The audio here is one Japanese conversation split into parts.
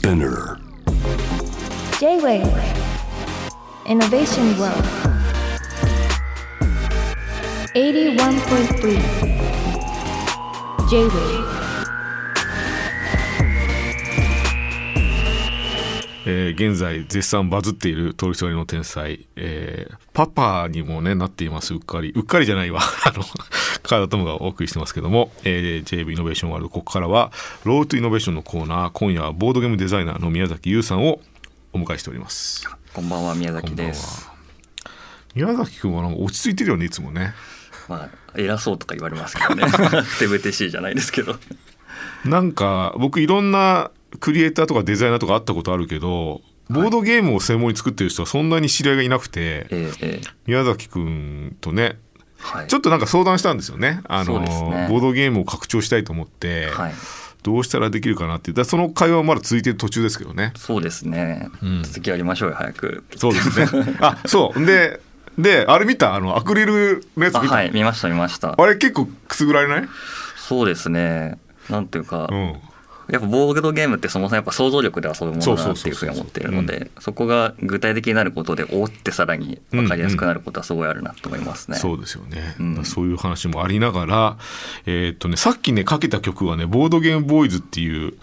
Spinner. J-Wave. Innovation World. 81.3 J-Wave えー現在絶賛バズっている取りりの天才、えーパパにもねなっていますうっかりうっかりじゃないわ あの川田友がお送りしてますけども、えー JV イノベーションワールドここからはロートイノベーションのコーナー今夜はボードゲームデザイナーの宮崎優さんをお迎えしておりますこんばんは宮崎です。宮崎君はなんか落ち着いてるよねいつもねまあ偉そうとか言われますけどね。ふてぶてしいじゃないですけど。なんか僕いろんなクリエイターとかデザイナーとか会ったことあるけどボードゲームを専門に作ってる人はそんなに知り合いがいなくて、宮崎君とねはい。ちょっとなんか相談したんですよね。あの、ねボードゲームを拡張したいと思って、はい。どうしたらできるかなって。だその会話はまだ続いてる途中ですけどね。そうですね。ん続きやりましょうよ早く。そうですね。あ、そう。で、で、あれ見た？あの、アクリルのやつ見た？あ,、あはい見ました見ました。れ結構くすぐられない？そうですね。なんていうか、うん。やっぱボードゲームってそもそもやっぱ想像力で遊ぶものだなっていうふうに思っているので、そこが具体的になることでおーってさらに分かりやすくなることはすごいあるなと思いますね。そうですよね、うんそういう話もありながら、えーっとね、さっきね、かけた曲はね、ボードゲームボーイズっていう、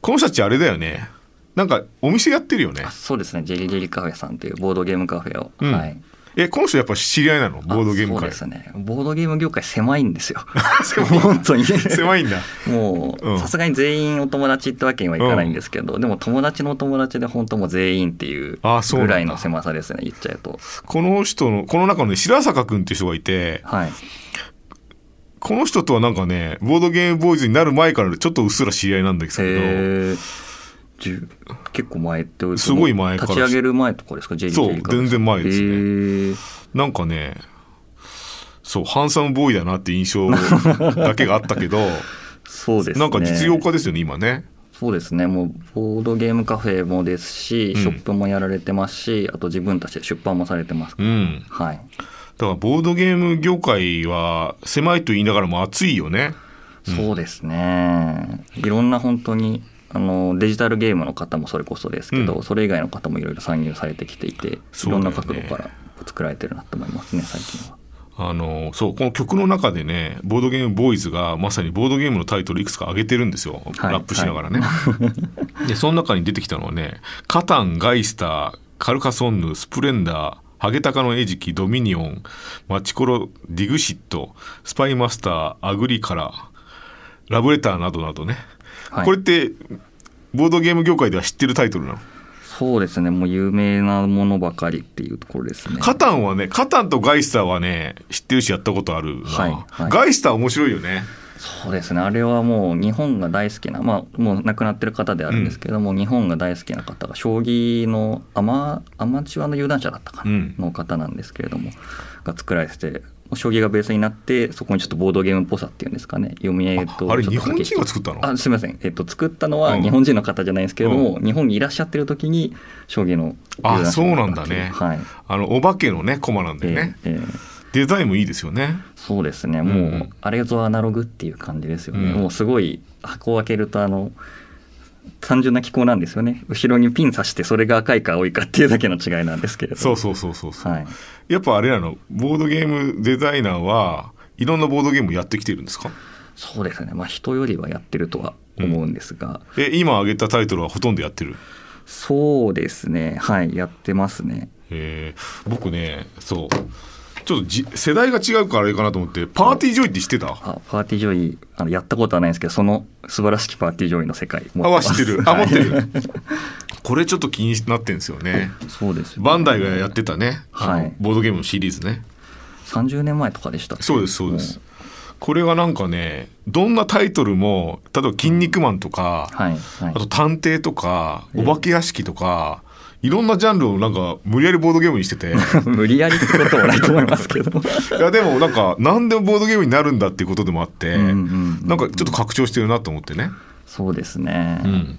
この人たちあれだよね。なんか、お店やってるよねあ。そうですね。ジェリジェリカフェさんというボードゲームカフェを、うんはい。え、この人やっぱ知り合いなの？ボードゲームあそう界。ですね。ボードゲーム業界狭いんですよ。本当に。狭いんだ。もうんうさすがに全員お友達ってわけにはいかないんですけど、でも友達の友達で本当もう全員っていうぐらいの狭さですね言っちゃうとこの人の、この中のね、白坂君っていう人がいて、はいこの人とはなんかね、ボードゲームボーイズになる前からちょっとうっすら知り合いなんですけど、結構前ってすごい前から。立ち上げる前とかですか？J そう全然前ですね。ねなんかね、そう、ハンサムボーイだなって印象だけがあったけど、そうですね。なんか実業家ですよね、今ね。そうですね。もうボードゲームカフェもですし、うん。ショップもやられてますしあと自分たちで出版もされてます、うん。はい。だからボードゲーム業界は狭いと言いながらも熱いよね。そうですね。いろんな本当にあのデジタルゲームの方もそれこそですけど、うんそれ以外の方もいろいろ参入されてきていて、ねろんな角度から作られてるなと思いますね最近は。あの、そう、この曲の中でね、ボードゲームボーイズがまさにボードゲームのタイトルいくつか上げてるんですよ。はいラップしながらね。で、その中に出てきたのはね、カタン、ガイスター、カルカソンヌ、スプレンダー、ハゲタカの餌食、ドミニオン、街コロ、ディクシット、スパイマスター、アグリカラ、ラブレターなどなどね。はい。これって、ボードゲーム業界では知ってるタイトルなの？そうですね。もう有名なものばかりっていうところですね。カタンはね、カタンとガイスターはね、知ってるしやったことあるな。はいはい。ガイスター面白いよね。そうですね。あれはもう日本が大好きなまあもう亡くなってる方であるんですけども、日本が大好きな方が将棋のアマアマチュアの有段者だったかな、うん。の方なんですけれどもが作られてて将棋がベースになってそこにちょっとボードゲームっぽさっていうんですかね。読み合いとああれ日本人が作ったの？あすみません、えっと、作ったのはうん。日本人の方じゃないんですけれども、日本にいらっしゃってる時に将棋の有あ、そうなんだね。はい。あの、お化けのね、コマなんだよね。ええええ。デザインもいいですよね。そうですね。うん。もうあれぞアナログっていう感じですよね、うん。もうすごい箱を開けるとあの単純な機構なんですよね。後ろにピン刺してそれが赤いか青いかっていうだけの違いなんですけれど。そうそうそうそうそう、はい。やっぱあれなの、ボードゲームデザイナーはいろんなボードゲームやってきてるんですか？そうですね。まあ人よりはやってるとは思うんですが、え、今挙げたタイトルはほとんどやってる？そうですね。はい。やってますね。えー。僕ね、そう。ちょっとじ世代が違うからあれかなと思って、パーティージョイって知ってた？あパーティージョイあのやったことはないんですけどその素晴らしきパーティージョイの世界持あ、は知ってる。あ、はい持ってる。これちょっと気になってんですよね。そうですよねバンダイがやってたね、はいボードゲームのシリーズね。30年前とかでしたそうです、そうです。これがなんかね、どんなタイトルも、例えば、筋肉マンとか、はいはいあと探偵とか、お化け屋敷とか、いろんなジャンルをなんか無理やりボードゲームにしてて、無理やりってこともないと思いますけど。いやでもなんか何でもボードゲームになるんだっていうことでもあって、うんうんうんなんかちょっと拡張してるなと思ってね。そうですね、うん。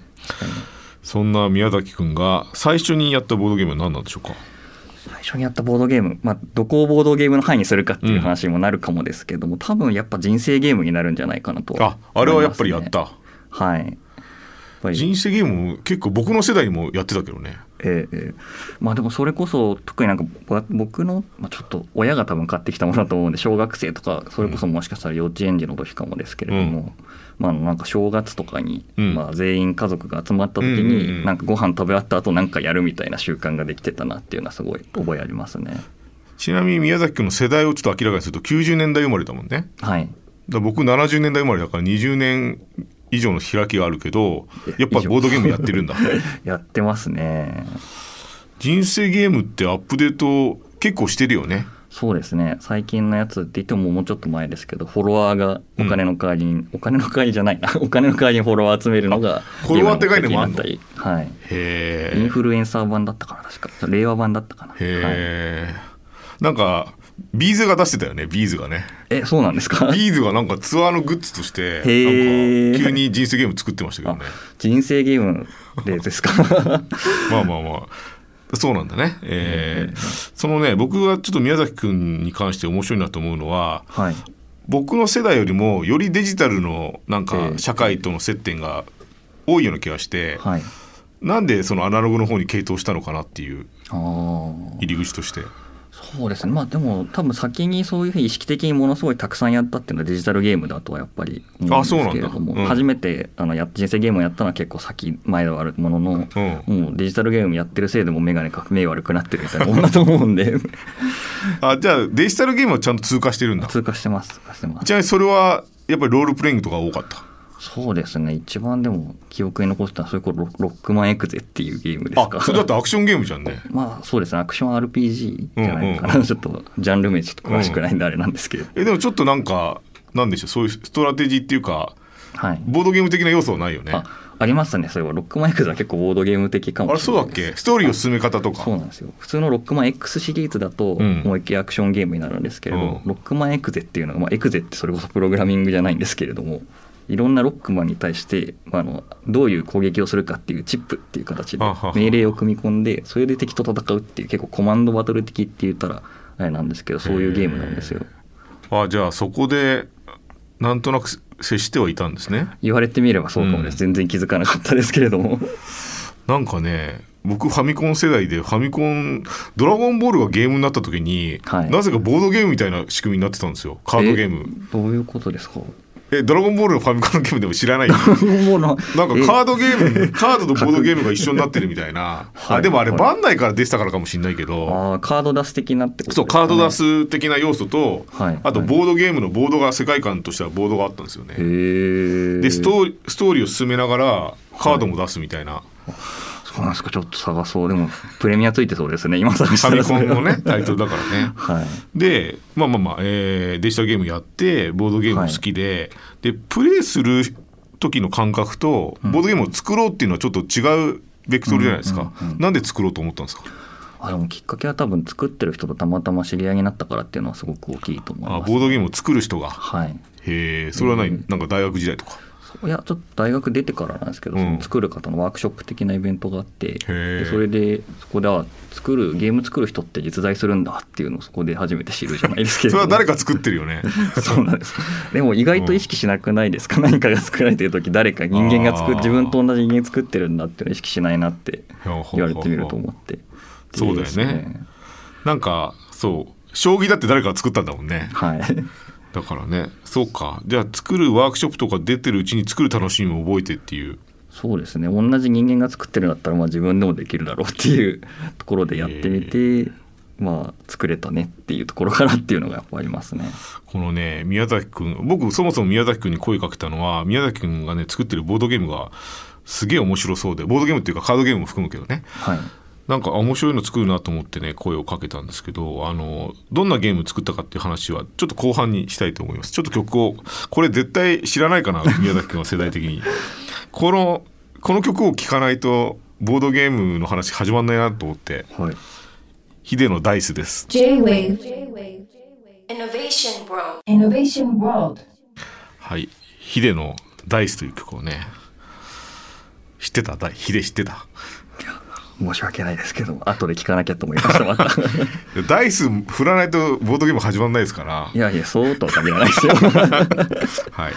そんな宮崎くんが最初にやったボードゲームは何なんでしょうか？最初にやったボードゲーム、まあ、どこをボードゲームの範囲にするかっていう話にもなるかもですけども、多分やっぱ人生ゲームになるんじゃないかなとはあ、あれはやっぱりやった。はいぱり人生ゲームも結構僕の世代にもやってたけどね。ええええ。まあでもそれこそ特になんかぼ僕の、まあ、ちょっと親が多分買ってきたものだと思うんで小学生とかそれこそもしかしたら幼稚園児の時かもですけれども、まあなんか正月とかに、うん。まあ全員家族が集まった時うんうんうん。になんかご飯食べ終わった後なんかやるみたいな習慣ができてたなっていうのはすごい覚えありますね。ちなみに宮崎君の世代をちょっと明らかにすると90年代生まれだもんね。はい。ら僕70年代生まれだから20年以上の開きがあるけどやっぱボードゲームやってるんだ。やってますね。人生ゲームってアップデート結構してるよね。そうですね。最近のやつって言ってももうちょっと前ですけどフォロワーがお金の代わりに、お金の代わりじゃないな。お金の代わりにフォロワー集めるのが フォロワーって概念もあったり。はい。インフルエンサー版だったかな確か。令和版だったかな。はい、へえ、なんか B'zが出してたよね B'zがね。えそうなんですか？ B'zがなんかツアーのグッズとしてなんか急に人生ゲーム作ってましたけどね。人生ゲームでですか？まあまあまあ。そうなんだね、えーそのね僕がちょっと宮崎君に関して面白いなと思うのははい。僕の世代よりもよりデジタルのなんえかえ社会との接点が多いような気がして、はい。なんでそのアナログの方に傾倒したのかなっていう入り口としてそうですね。まあでも多分先にそういうふうに意識的にものすごいたくさんやったっていうのはデジタルゲームだとはやっぱり思うんですけれども、だ。うん。初めてあのや人生ゲームをやったのは結構先前ではあるものの、うん。もうデジタルゲームやってるせいでもメガネ革命悪くなってるみたいなもんだと思うんで。あじゃあデジタルゲームはちゃんと通過してるんだ。通過してます。通過してます。ちなみにそれはやっぱりロールプレイングとか多かった？そうですね。一番でも記憶に残ったのはそれこそロロックマンエグゼっていうゲームですか。あそれだってアクションゲームじゃんね。まあそうですね。アクション RPG じゃないのかな、うんちょっとジャンル名ちょっと詳しくないんであれなんですけど、えでもちょっとなんかなんでしょう？そういうストラテジーっていうかはい。ボードゲーム的な要素はないよね。あありますね。それはロックマン X は結構ボードゲーム的かあもれそうだっけ？ストーリーを進め方とか。そうなんですよ。普通のロックマン X シリーズだとうん思いっきりアクションゲームになるんですけれど、うん。ロックマンエグゼっていうのが、まあ、エグゼってそれこそプログラミングじゃないんですけれどもいろんなロックマンに対して、まあ、あのどういう攻撃をするかっていうチップっていう形で命令を組み込んでそれで敵と戦うっていう結構コマンドバトル的って言ったらあれなんですけどそういうゲームなんですよ。あじゃあそこでなんとなく接してはいたんですね。言われてみればそうかもです、全然気づかなかったですけれども。なんかね僕ファミコン世代でファミコン「ドラゴンボール」がゲームになった時に、はい。なぜかボードゲームみたいな仕組みになってたんですよ。カードゲーム。えどういうことですか？えドラゴンボールのファミコンのゲームでも知らない？ななんかカードゲーム カードとボードゲームが一緒になってるみたいな、はい。あでもあれはい。バンダイから出てたからかもしれないけど、カードダス的なってことね、そうカードダス的な要素と、はい。あとボードゲームのボードが世界観としてはボードがあったんですよね。でストーリーを進めながらカードも出すみたいな、そうなんですか。ちょっと探そう。でもプレミアついてそうですね。今探しファミコンのねタイトルだからね。はい。でまあまあまあ、えーデジタルゲームやってボードゲームも好きで、でプレイする時の感覚とボードゲームを作ろうっていうのはちょっと違うベクトルじゃないですか、うんうんうんなんで作ろうと思ったんですか？あでもきっかけは多分作ってる人とたまたま知り合いになったからっていうのはすごく大きいと思いあます。ボードゲームを作る人が。はい。へえそれは何、うん。なんか大学時代とか？いやちょっと大学出てからなんですけど、うん。作る方のワークショップ的なイベントがあってー。でそれでそこでは作るゲーム作る人って実在するんだっていうのをそこで初めて知るじゃないですけれそれは誰か作ってるよね。そうなんです。でも意外と意識しなくないですか、何かが作られてる時誰か人間が作る自分と同じ人間作ってるんだっていうのを意識しないなって言われてみると思って。そうだよね。ですね。なんかそう。将棋だって誰かが作ったんだもんね。はいだからね。そうか。じゃあ作るワークショップとか出てるうちに作る楽しみも覚えてっていう。そうですね。同じ人間が作ってるんだったらまあ自分でもできるだろうっていう ところでやってみて、まあ作れたねっていうところからっていうのがやっぱありますね。このね宮崎君僕そもそも宮崎君に声かけたのは宮崎君がね作ってるボードゲームがすげえ面白そうでボードゲームっていうかカードゲームも含むけどね。はいなんかあ面白いの作るなと思ってね声をかけたんですけどあのどんなゲーム作ったかっていう話はちょっと後半にしたいと思います。ちょっと曲をこれ絶対知らないかな宮崎君は世代的に。このこの曲を聴かないとボードゲームの話始まんないなと思って。はい。ヒデのダイスです。J-Wave Innovation World. Innovation World はい。ヒデのダイスという曲をね。知ってた？ヒデ知ってた？申し訳ないですけど。後で聞かなきゃと思いましたまた。ダイス振らないとボードゲーム始まんないですから。いやいやそうとは限らないですよ。はい。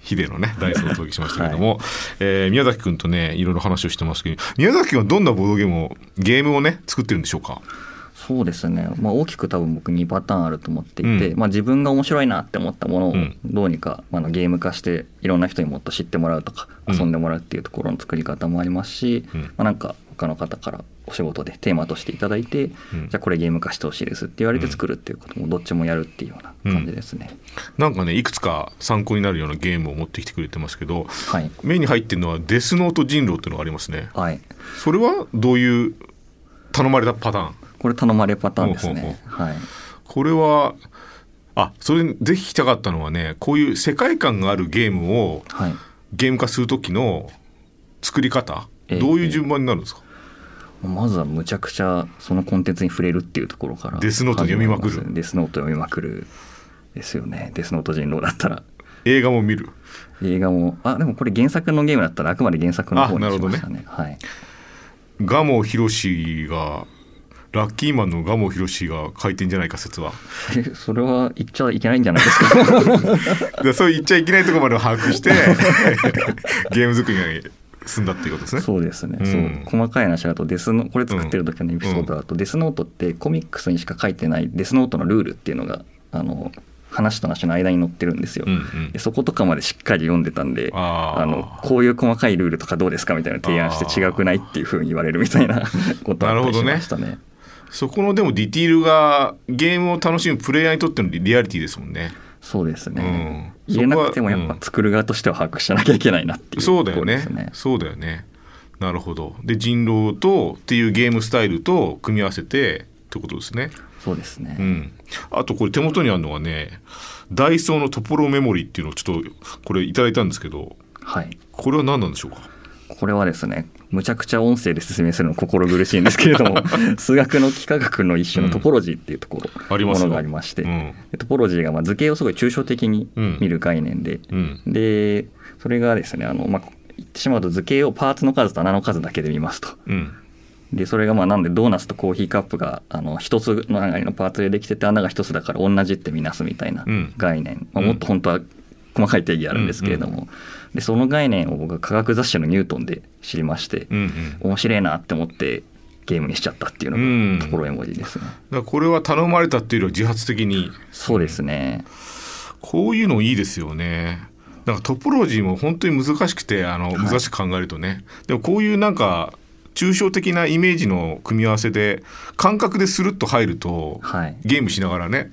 ヒデのねダイスをお届けしましたけれども、えー宮崎君とねいろいろ話をしてますけど宮崎君はどんなボードゲームをゲームをね作ってるんでしょうか？そうですね、まあ、大きく多分僕2パターンあると思っていて、うん。まあ、自分が面白いなって思ったものをうん。どうにか、まああのゲーム化していろんな人にもっと知ってもらうとかうん。遊んでもらうっていうところの作り方もありますし、うん。まあ、なんか他の方からお仕事でテーマとしていただいて、うん。じゃあこれゲーム化してほしいですって言われて作るっていうこともどっちもやるっていうような感じですね。なんかねいくつか参考になるようなゲームを持ってきてくれてますけどはい、目に入ってるのはデスノート人狼っていうのがありますね。はい。それはどういう頼まれたパターン？これ頼まれパターンですね。はい。これはあそれぜひ聞きたかったのはねこういう世界観があるゲームをはい。ゲーム化する時の作り方？ええどういう順番になるんですか、まずはむちゃくちゃそのコンテンツに触れるっていうところからデスノート読みまくる。デスノート読みまくるですよね。デスノート人狼だったら。映画も見る。映画もあでもこれ原作のゲームだったらあくまで原作の方にしましたね。はい。蒲生博がラッキーマンの蒲生博が書いてんじゃないか説は。えそれは言っちゃいけないんじゃないですか？でそう言っちゃいけないところまで把握して ゲーム作りに進んだっていうことですね。そうですね、うん。そう細かい話だとデスノこれ作ってる時のエピソードだと、デスノートってコミックスにしか書いてないデスノートのルールっていうのがあの話と話の間に載ってるんですよ、うんうん。でそことかまでしっかり読んでたんであー。のこういう細かいルールとかどうですかみたいな提案して違くないっていうふうに言われるみたいな ことあったりしましたね。そこのでもディティールがゲームを楽しむプレイヤーにとってのリリアリティですもんねそうですね、うん。言えなくてもやっぱ作る側としては把握しなきゃいけないなっていうそうだよね。ところですね。そうだよね。なるほど。で人狼とっていうゲームスタイルと組み合わせてってことですね。そうですね、うん。あとこれ手元にあるのはねダイソーのトポロメモリーっていうのをちょっとこれいただいたんですけどはい。これは何なんでしょうか？これはですねむちゃくちゃ音声で説明するの心苦しいんですけれども 数学の幾何学の一種のトポロジーっていうところ、ありますよ。ものがありまして、うん。でトポロジーがまあ図形をすごい抽象的に見る概念で、うん。でそれがですねあの、まあ、言ってしまうと図形をパーツの数と穴の数だけで見ますと。うん。でそれがまあなんでドーナツとコーヒーカップがあの一つの中のパーツでできてて穴が一つだから同じって見なすみたいなうん。概念、まあ、うんもっと本当は細かい定義あるんですけれども、でその概念を僕は科学雑誌のニュートンで知りまして、うんうん。面白いなって思ってゲームにしちゃったっていううんのがところ絵文字ですね、だからこれは頼まれたっていうよりは自発的に。そうですね。こういうのいいですよね。なんかトポロジーも本当に難しくてあのい。難しく考えるとね、でもこういうなんか抽象的なイメージの組み合わせで感覚でスルッと入ると、はい。ゲームしながらね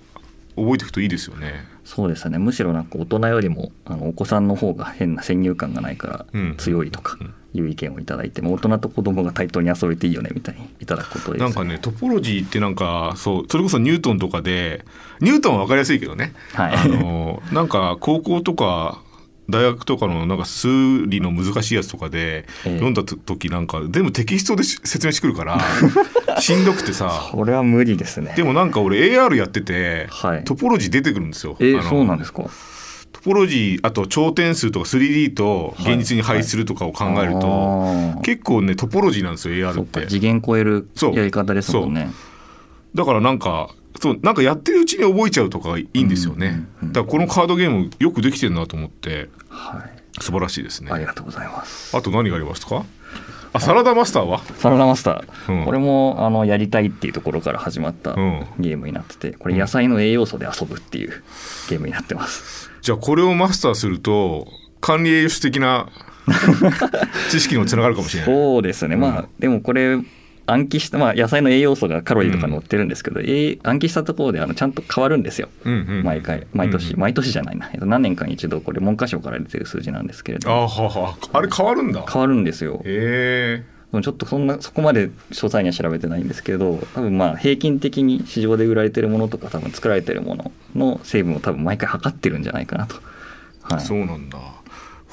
覚えていくといいですよね。そうですね。むしろなんか大人よりもあのお子さんの方が変な先入観がないからうん。強いとかいう意見をいただいて、も大人と子供が対等に遊べていいよねみたいにいただくことです、なんかねトポロジーってなんかそうそれこそニュートンとかでニュートンは分かりやすいけどね、はい。あのなんか高校とか大学とかのなんか数理の難しいやつとかでええ。読んだ時なんか全部テキストでし説明してくるから しんどくてさ。これは無理ですね。でもなんか俺 AR やってて、はい。トポロジー出てくるんですよ。えあのそうなんですか？トポロジーあと頂点数とか 3D と現実に配置するとかを考えると、あー。結構ねトポロジーなんですよ AR そって次元超えるそう。やり方ですもんね。だからなんかそうなんかやってるうちに覚えちゃうとかがいいんですよね、うんうんうん。だからこのカードゲームよくできてるなと思って。はい。素晴らしいですね。ありがとうございます。あと何がありますか？あサラダマスターは？サラダマスター、うん。これもあのやりたいっていうところから始まったうん。ゲームになっててこれ野菜の栄養素で遊ぶっていうゲームになってます。じゃあこれをマスターすると管理栄養士的な 知識にもつながるかもしれない。そうですね、うん。まあでもこれ暗記した、まあ、野菜の栄養素がカロリーとか載ってるんですけど、えー暗記したところであのちゃんと変わるんですよ。うんうん。毎回毎年、うん。毎年。じゃないな、えっと、何年かに一度これ文科省から出てる数字なんですけれどあははあれ変わるんだ。変わるんですよ。へえちょっとそんなそこまで詳細には調べてないんですけど多分まあ平均的に市場で売られてるものとか多分作られてるものの成分を多分毎回測ってるんじゃないかなと、はい、そうなんだ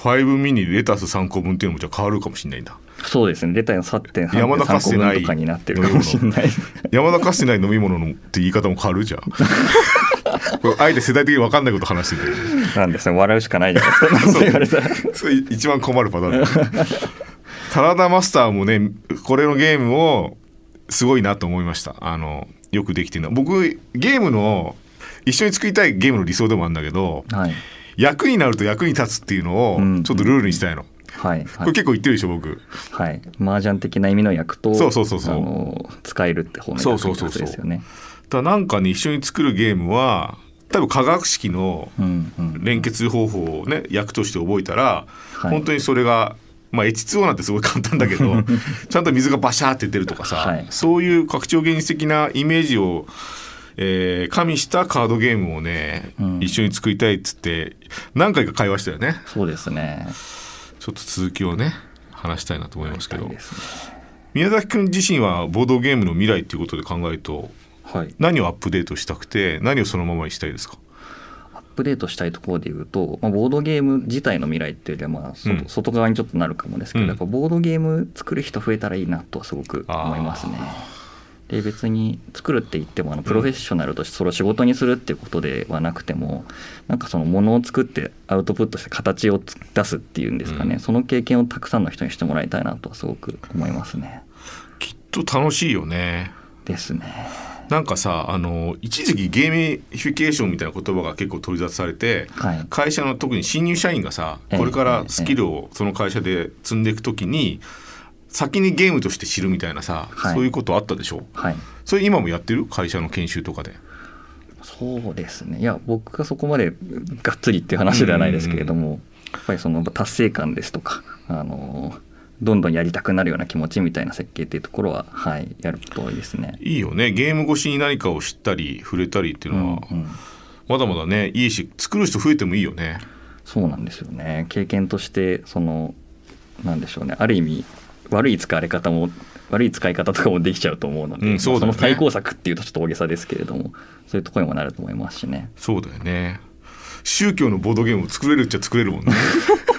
5ミニレタス3個分っていうのもじゃあ変わるかもしれないんだ。そうですね。出たの山田か3.3個つてない分とかになってるかもしれない。山田かつてない飲み物のって言い方も変わるじゃん。あえて世代的に分かんないこと話してるなんですね。笑うしかないじゃないですか言われたら。一番困るパターンだサ ラダマスターもねこれのゲームをすごいなと思いました。あのよくできてるな僕ゲームの一緒に作りたいゲームの理想でもあるんだけどはい役になると役に立つっていうのをうんちょっとルールにしたいの、はい、これ結構言ってるでしょ僕。はい、麻雀的な意味の役とそうそうそうそう。使えるって方の役そうそうそうそう。ってことですよね。だなんかね一緒に作るゲームは多分科学式の連結方法をね役として覚えたら、はい。本当にそれがまあ H2O なんてすごい簡単だけど ちゃんと水がバシャーって出るとかさ、はい。そういう拡張現実的なイメージを、えー加味したカードゲームをね、うん。一緒に作りたいっつって何回か会話したよね。そうですね。ちょっと続きをね話したいなと思いますけど。ね。宮崎君自身はボードゲームの未来っていうことで考えるとはい。何をアップデートしたくて何をそのままにしたいですか？アップデートしたいところで言うと、まあ、ボードゲーム自体の未来っていうよりは、まあ外うん。外側にちょっとなるかもですけど、うん。やっぱボードゲーム作る人増えたらいいなとはすごく思いますね。で別に作るって言ってもあのプロフェッショナルとしてそれを仕事にするっていうことではなくてもなんかそのものを作ってアウトプットして形を出すっていうんですかね、うんその経験をたくさんの人にしてもらいたいなとはすごく思いますね。きっと楽しいよねですね。なんかさあの一時期ゲーミフィケーションみたいな言葉が結構取り沙汰されてはい。会社の特に新入社員がさええこれからスキルをその会社で積んでいく時に先にゲームとして知るみたいなさ、はい。そういうことあったでしょ？はい。それ今もやってる？会社の研修とかで。そうですね。いや僕がそこまで がっつりっていう話ではないですけれども、やっぱりその達成感ですとかあのどんどんやりたくなるような気持ちみたいな設計っていうところは、はい、やること多いですね。いいよね。ゲーム越しに何かを知ったり触れたりっていうのは、うんうん。まだまだねいいし作る人増えてもいいよね。そうなんですよね。経験としてそのなんでしょうね。ある意味悪い使われ方も悪い使い方とかもできちゃうと思うので、うんそうね。の対抗策っていうとちょっと大げさですけれどもそういうところにもなると思いますしね。そうだよね。宗教のボードゲームを作れるっちゃ作れるもんね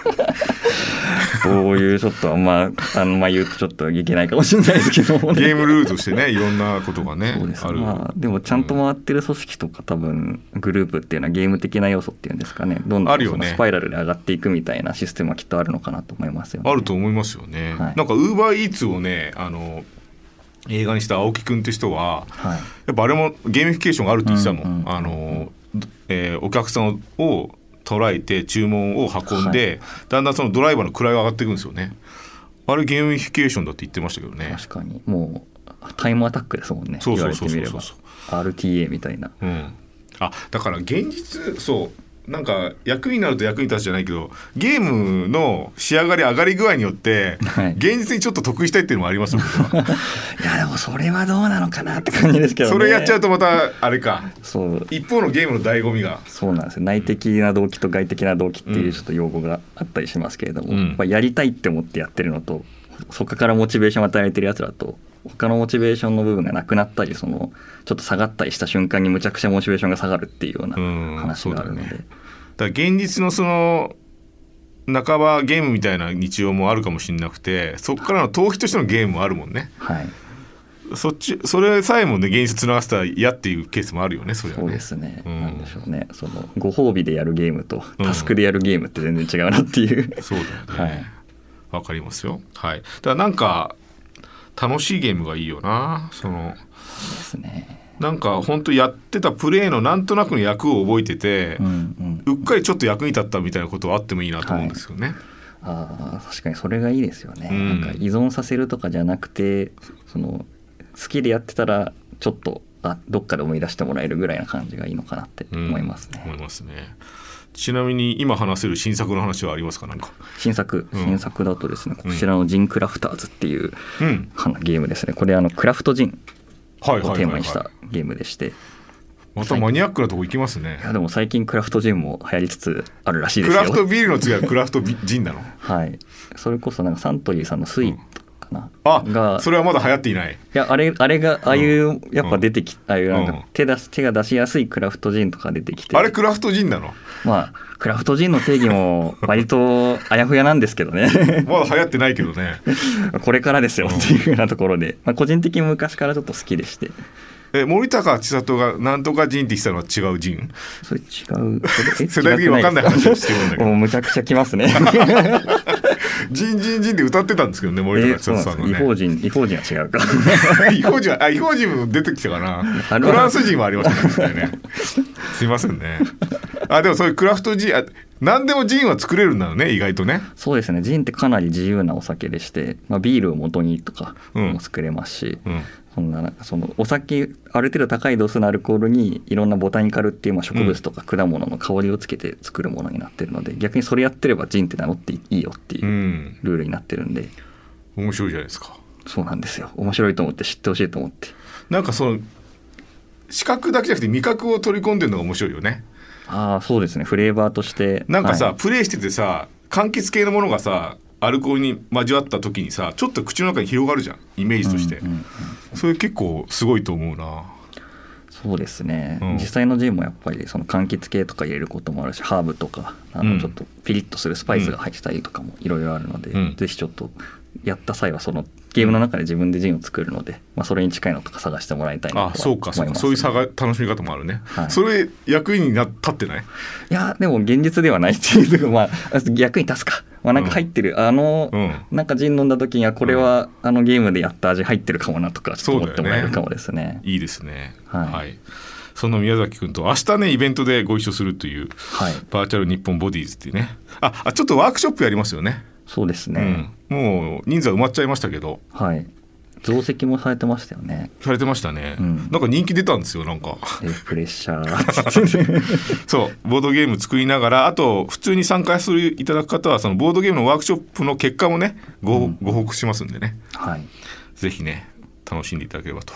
そういうちょっとあんまあのまあ言うとちょっといけないかもしれないですけどもね。ゲームルールとしてねいろんなことがねある、まあ、でもちゃんと回ってる組織とか多分グループっていうのはゲーム的な要素っていうんですかね。どんどんスパイラルで上がっていくみたいなシステムはきっとあるのかなと思いますよね。あると思いますよね、はい。なんかウーバーイーツをねあの映画にした青木くんって人ははい。やっぱあれもゲーミフィケーションがあるって言ってたもん、うんうん。あの、えーお客さんを捉えて注文を運んで、だんだんそのドライバーの位が上がっていくんですよね。あれゲーミフィケーションだって言ってましたけどね。確かに。もうタイムアタックですもんね。そう言わそうそうそう。れてみれば。RTA みたいな。うん、あだから現実そうなんか役になると役に立つじゃないけどゲームの仕上がり上がり具合によって、はい。現実にちょっと得意したいっていうのもあります いやでもそれはどうなのかなって感じですけどね。それやっちゃうとまたあれか。そう。一方のゲームの醍醐味が。そうなんですよ。内的な動機と外的な動機ってうんいうちょっと用語があったりしますけれども、うん。やっぱやりたいって思ってやってるのとそこからモチベーションを与えてるやつらと他のモチベーションの部分がなくなったりそのちょっと下がったりした瞬間にむちゃくちゃモチベーションが下がるっていうようなうん。話があるので、だ現実のその半ばゲームみたいな日常もあるかもしれなくてそこからの逃避としてのゲームもあるもんね。はい。そっちそれさえもね現実つながせたら嫌っていうケースもあるよねそれはね。そうですね、うん。なんでしょうね。そのご褒美でやるゲームとうんタスクでやるゲームって全然違うなっていう、そうだよね。わ、かりますよ。はい。だからなんか楽しいゲームがいいよな。そのですね。なんか本当やってたプレーのなんとなくの役を覚えててう、んうんうっかりちょっと役に立ったみたいなことはあってもいいなと思うんですよね、あー確かにそれがいいですよね、うん。なんか依存させるとかじゃなくてその好きでやってたらちょっとあどっかで思い出してもらえるぐらいな感じがいいのかなってうん思いますね、思いますね。ちなみに今話せる新作の話はありますか？なんか。新作。うん新作だとですね、こちらの「ジンクラフターズ」っていううん。はゲームですね。これあのクラフトジンはいをはいはいはテーマにしたゲームでして、いまたマニアックなとこ行きますね。やでも最近クラフトジンも流行りつつあるらしいですよ。クラフトビールの次はクラフトビジンなの？はい。それこそなんかサントリーさんのスイートかな、あがそれはまだ流行っていない。いやあれあれがああいうやっぱ出てき、ああいうなんうん。か手出す手が出しやすいクラフトジンとか出てきて。あれクラフトジンなの？まあクラフトジンの定義も割とあやふやなんですけどね。まだ流行ってないけどね。これからですよっていうふうなところで、まあ、個人的に昔からちょっと好きでしてえ森高千里がなんとかジンって言ってたのは違うジンそれ違う それえ世代的に分かんない話をしてるんだけど。もうむちゃくちゃきますね。ジンジンジンで歌ってたんですけどね森え高千里さんがね。違法人違法人は違うか。違法人はあ違法人も出てきたかな。フランス人はありましたねね。すいませんね。あでもそういうクラフトジンあ何でもジンは作れるんだよね意外とね。そうですね。ジンってかなり自由なお酒でして、まあ、ビールを元にとかうん。も作れますし、うんそんななんかそのお酒ある程度高い度数のアルコールにいろんなボタニカルっていうまあ植物とか果物の香りをつけて作るものになってるので逆にそれやってればジンって名乗っていいよっていう。うん。ルールになってるんで面白いじゃないですかそうなんですよ。面白いと思って知ってほしいと思って。なんかその視覚だけじゃなくて味覚を取り込んでるのが面白いよね。ああそうですね。フレーバーとして。なんかさ、はい。プレイしててさ柑橘系のものがさアルコールに交わった時にさちょっと口の中に広がるじゃんイメージとして、うんうんうんそれ結構すごいと思うな。そうですね、うん。実際のジンもやっぱりその柑橘系とか入れることもあるしハーブとかあうんのちょっとピリッとするスパイスが入ってたりとかもいろいろあるので、うん。ぜひちょっとやった際はそのゲームの中で自分でジンを作るので、まあ、それに近いのとか探してもらいたいなとはあそうかそうか。そういう差が楽しみ方もあるね、はい。それ役にな立ってない？いやでも現実ではないっていうまあ逆に立つか、まあ、なんか入ってる、あの、うん。なんかジン飲んだ時にはこれはあのゲームでやった味入ってるかもなとかちょっと思ってもらえるかもですね。いいですね。はい。その宮崎君と明日ねイベントでご一緒するというはい。バーチャル日本ボディーズっていうね。ああちょっとワークショップやりますよね。そうですね、うん、もう人数は埋まっちゃいましたけど。はい増席もされてましたよね。されてましたね、うん。なんか人気出たんですよなんか。えプレッシャー。そうボードゲーム作りながらあと普通に参加するいただく方はそのボードゲームのワークショップの結果もねご,、ご報告しますんでね。はい。ぜひね楽しんでいただければと。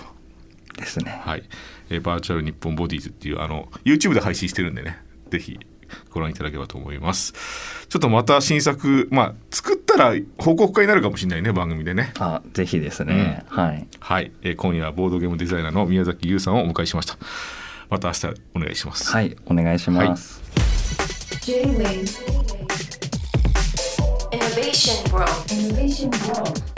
ですね。はい、えーバーチャル日本ボディーズっていうあの YouTube で配信してるんでね。ぜひご覧いただければと思います。ちょっとまた新作まあ作ったら報告会になるかもしれないね番組でね。あぜひですね、はい。はい、えー今夜はボードゲームデザイナーの宮崎優さんをお迎えしました。また明日お願いします、はい。お願いします、J-Wave Innovation World. Innovation World